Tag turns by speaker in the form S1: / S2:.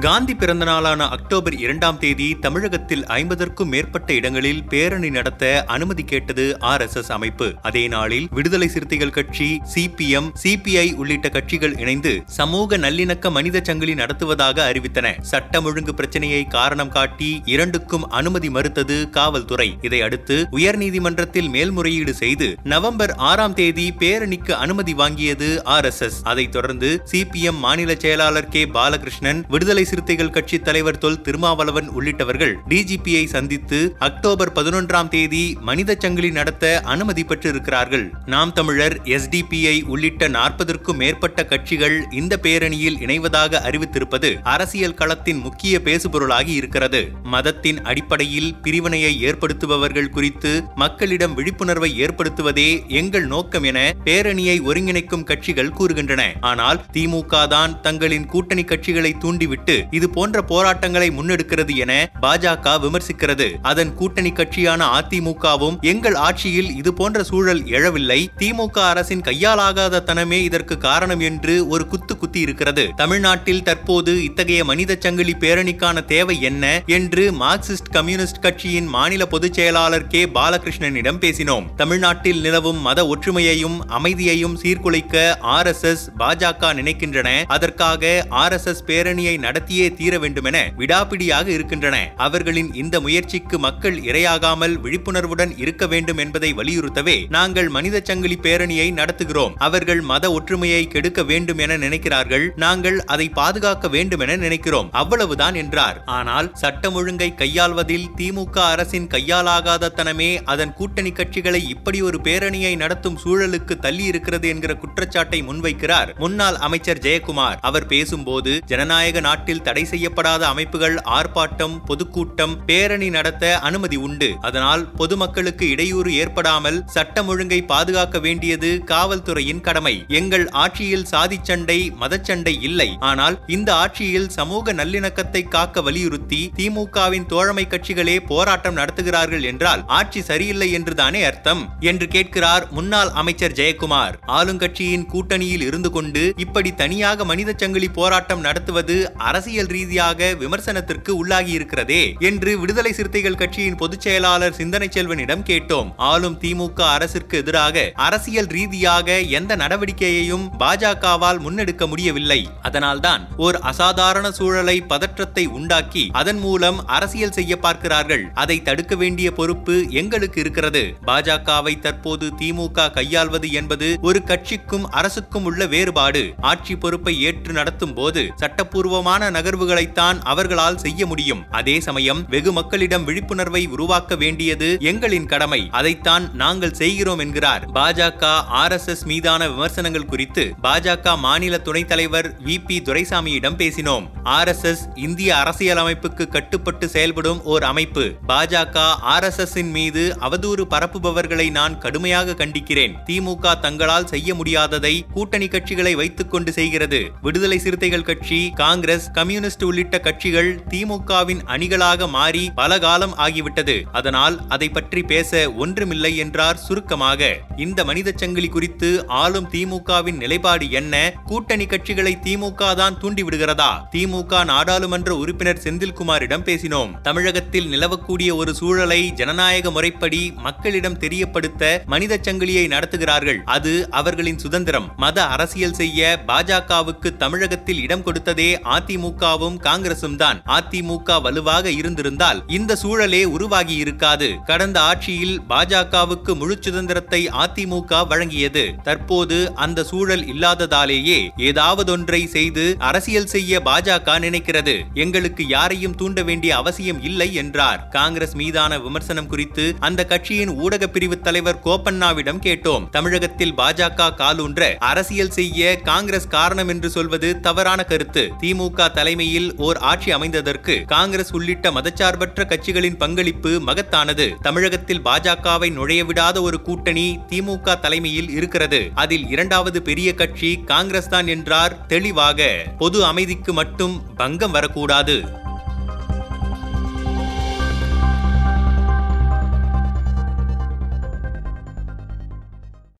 S1: காந்தி பிறந்த நாளான அக்டோபர் இரண்டாம் தேதி தமிழகத்தில் ஐம்பதற்கும் மேற்பட்ட இடங்களில் பேரணி நடத்த அனுமதி கேட்டது ஆர் எஸ் எஸ் அமைப்பு. அதே நாளில் விடுதலை சிறுத்தைகள் கட்சி சிபிஎம் சிபிஐ உள்ளிட்ட கட்சிகள் இணைந்து சமூக நல்லிணக்க மனித சங்கிலி நடத்துவதாக அறிவித்தன. சட்டம் ஒழுங்கு பிரச்சனையை காரணம் காட்டி இரண்டுக்கும் அனுமதி மறுத்தது காவல்துறை. இதையடுத்து உயர்நீதிமன்றத்தில் மேல்முறையீடு செய்து நவம்பர் ஆறாம் தேதி பேரணிக்கு அனுமதி வாங்கியது ஆர் எஸ் எஸ். அதைத் தொடர்ந்து சிபிஎம் மாநில செயலாளர் கே. பாலகிருஷ்ணன் விடுதலை சிறுத்தைகள் கட்சி தலைவர் தொல் திருமாவளவன் உள்ளிட்டவர்கள் டிஜிபியை சந்தித்து அக்டோபர் பதினொன்றாம் தேதி மனித சங்கிலி நடத்த அனுமதி பெற்றிருக்கிறார்கள். நாம் தமிழர் எஸ்டிபிஐ உள்ளிட்ட நாற்பதற்கும் மேற்பட்ட கட்சிகள் இந்த பேரணியில் இணைவதாக அறிவித்திருப்பது அரசியல் களத்தின் முக்கிய பேசுபொருளாகி இருக்கிறது. மதத்தின் அடிப்படையில் பிரிவினையை ஏற்படுத்துபவர்கள் குறித்து மக்களிடம் விழிப்புணர்வை ஏற்படுத்துவதே எங்கள் நோக்கம் என பேரணியை ஒருங்கிணைக்கும் கட்சிகள் கூறுகின்றன. ஆனால் திமுக தான் தங்களின் கூட்டணி கட்சிகளை தூண்டிவிட்டு இது போன்ற போராட்டங்களை முன்னெடுக்கிறது என பாஜக விமர்சிக்கிறது. அதன் கூட்டணி கட்சியான அதிமுகவும் எங்கள் ஆட்சியில் இது போன்ற சூழல் எழவில்லை. திமுக அரசின் கையாலாகாத தனமே இதற்கு காரணம் என்று ஒரு குத்து குத்தி இருக்கிறது. தமிழ்நாட்டில் தற்போது இத்தகைய மனித சங்கிலி பேரணிக்கான தேவை என்ன என்று மார்க்சிஸ்ட் கம்யூனிஸ்ட் கட்சியின் மாநில பொதுச் செயலாளர் கே. பாலகிருஷ்ணனிடம் பேசினோம். தமிழ்நாட்டில் நிலவும் மத ஒற்றுமையையும் அமைதியையும் சீர்குலைக்க ஆர் எஸ் எஸ் பாஜக நினைக்கின்றன. அதற்காக ஆர் எஸ் எஸ் பேரணியை நடத்தியே தீர வேண்டுமென விடாப்பிடியாக இருக்கின்றன. அவர்களின் இந்த முயற்சிக்கு மக்கள் இரையாகாமல் விழிப்புணர்வுடன் இருக்க வேண்டும் என்பதை வலியுறுத்தவே நாங்கள் மனித சங்கிலி பேரணியை நடத்துகிறோம். அவர்கள் மத ஒற்றுமையை கெடுக்க வேண்டும் என நினைக்கிறார்கள். நாங்கள் அதை பாதுகாக்க வேண்டும் என நினைக்கிறோம். அவ்வளவுதான் என்றார். ஆனால் சட்டம் ஒழுங்கை கையாள்வதில் திமுக அரசின் கையாலாகாத தனமே அதன் கூட்டணி கட்சிகளை இப்படி ஒரு பேரணியை நடத்தும் சூழலுக்கு தள்ளி இருக்கிறது என்கிற குற்றச்சாட்டை முன்வைக்கிறார் முன்னாள் அமைச்சர் ஜெயக்குமார். அவர் பேசும்போது ஜனநாயக நாட்டில் தடை செய்யப்படாத அமைப்புகள் ஆர்ப்பாட்டம் பொதுக்கூட்டம் பேரணி நடத்த அனுமதி உண்டு. அதனால் பொதுமக்களுக்கு இடையூறு ஏற்படாமல் சட்டம் ஒழுங்கை பாதுகாக்க வேண்டியது காவல்துறையின் கடமை. எங்கள் ஆட்சியில் சாதி சண்டை மதச்சண்டை இல்லை. ஆனால் இந்த ஆட்சியில் சமூக நல்லிணக்கத்தை காக்க வலியுறுத்தி திமுகவின் தோழமை கட்சிகளே போராட்டம் நடத்துகிறார்கள் என்றால் ஆட்சி சரியில்லை என்றுதானே அர்த்தம்? என்று கேட்கிறார் முன்னாள் அமைச்சர் ஜெயக்குமார். ஆளுங்கட்சியின் கூட்டணியில் இருந்து கொண்டு இப்படி தனியாக மனித சங்கிலி போராட்டம் நடத்துவது அரசு அரசியல் ரீதியாக விமர்சனத்திற்கு உள்ளாகி இருக்கிறதே என்று விடுதலை சிறுத்தைகள் கட்சியின் பொதுச் செயலாளர் சிந்தனை செல்வனிடம் கேட்டோம். ஆளும் திமுக அரசிற்கு எதிராக அரசியல் ரீதியாக எந்த நடவடிக்கையையும் பாஜகவால் முன்னெடுக்க முடியவில்லை. அதனால்தான் ஓர் அசாதாரண சூழலை பதற்றத்தை உண்டாக்கி அதன் மூலம் அரசியல் செய்ய பார்க்கிறார்கள். அதை தடுக்க வேண்டிய பொறுப்பு எங்களுக்கு இருக்கிறது. பாஜகவை தற்போது திமுக கையாள்வது என்பது ஒரு கட்சிக்கும் அரசுக்கும் உள்ள வேறுபாடு. ஆட்சி பொறுப்பை ஏற்று நடத்தும் போது சட்டப்பூர்வமான நகர்வுகளைத்தான் அவர்களால் செய்ய முடியும். அதே சமயம் வெகு மக்களிடம் விழிப்புணர்வை உருவாக்க வேண்டியது எங்களின் கடமை. அதைத்தான் நாங்கள் செய்கிறோம் என்கிறார். பாஜக ஆர் எஸ் எஸ் மீதான விமர்சனங்கள் குறித்து பாஜக மாநில துணைத் தலைவர் வி. பி. துரைசாமியிடம் பேசினோம். ஆர் எஸ் எஸ் இந்திய அரசியலமைப்புக்கு கட்டுப்பட்டு செயல்படும் ஓர் அமைப்பு. பாஜக ஆர் எஸ் எஸ் மீது அவதூறு பரப்புபவர்களை நான் கடுமையாக கண்டிக்கிறேன். திமுக தங்களால் செய்ய முடியாததை கூட்டணி கட்சிகளை வைத்துக் கொண்டு செய்கிறது. விடுதலை சிறுத்தைகள் கட்சி காங்கிரஸ் கம்யூனிஸ்ட் உள்ளிட்ட கட்சிகள் திமுகவின் அணிகளாக மாறி பல காலம் ஆகிவிட்டது. அதனால் அதை பற்றி பேச ஒன்றுமில்லை என்றார் சுருக்கமாக. இந்த மனித சங்கிலி குறித்து ஆளும் திமுகவின் நிலைப்பாடு என்ன? கூட்டணி கட்சிகளை திமுக தான் தூண்டிவிடுகிறதா? திமுக நாடாளுமன்ற உறுப்பினர் செந்தில்குமாரிடம் பேசினோம். தமிழகத்தில் நிலவக்கூடிய ஒரு சூழலை ஜனநாயக முறைப்படி மக்களிடம் தெரியப்படுத்த மனித சங்கிலியை நடத்துகிறார்கள். அது அவர்களின் சுதந்திரம். மத அரசியல் செய்ய பாஜகவுக்கு தமிழகத்தில் இடம் கொடுத்ததே அதிமுக திமுகவும் காங்கிரசும் தான் அதிமுக வலுவாக இருந்திருந்தால் இந்த சூழலே உருவாகி இருக்காது கடந்த ஆட்சியில் பாஜகவுக்கு முழு சுதந்திரத்தை அதிமுக வழங்கியது. தற்போது அந்த சூழல் இல்லாததாலேயே ஏதாவதொன்றை செய்து அரசியல் செய்ய பாஜக நினைக்கிறது. எங்களுக்கு யாரையும் தூண்ட வேண்டிய அவசியம் இல்லை என்றார். காங்கிரஸ் மீதான விமர்சனம் குறித்து அந்த கட்சியின் ஊடக பிரிவு தலைவர் கோபண்ணாவிடம் கேட்டோம். தமிழகத்தில் பாஜக காலூன்ற அரசியல் செய்ய காங்கிரஸ் காரணம் என்று சொல்வது தவறான கருத்து. திமுக தலைமையில் ஓர் ஆட்சி அமைந்ததற்கு காங்கிரஸ் உள்ளிட்ட மதச்சார்பற்ற கட்சிகளின் பங்களிப்பு மகத்தானது. தமிழகத்தில் பாஜகவை நுழைய விடாத ஒரு கூட்டணி திமுக தலைமையில் இருக்கிறது. அதில் இரண்டாவது பெரிய கட்சி காங்கிரஸ் தான் என்றார் தெளிவாக. பொது அமைதிக்கு மட்டும் பங்கம் வரக்கூடாது.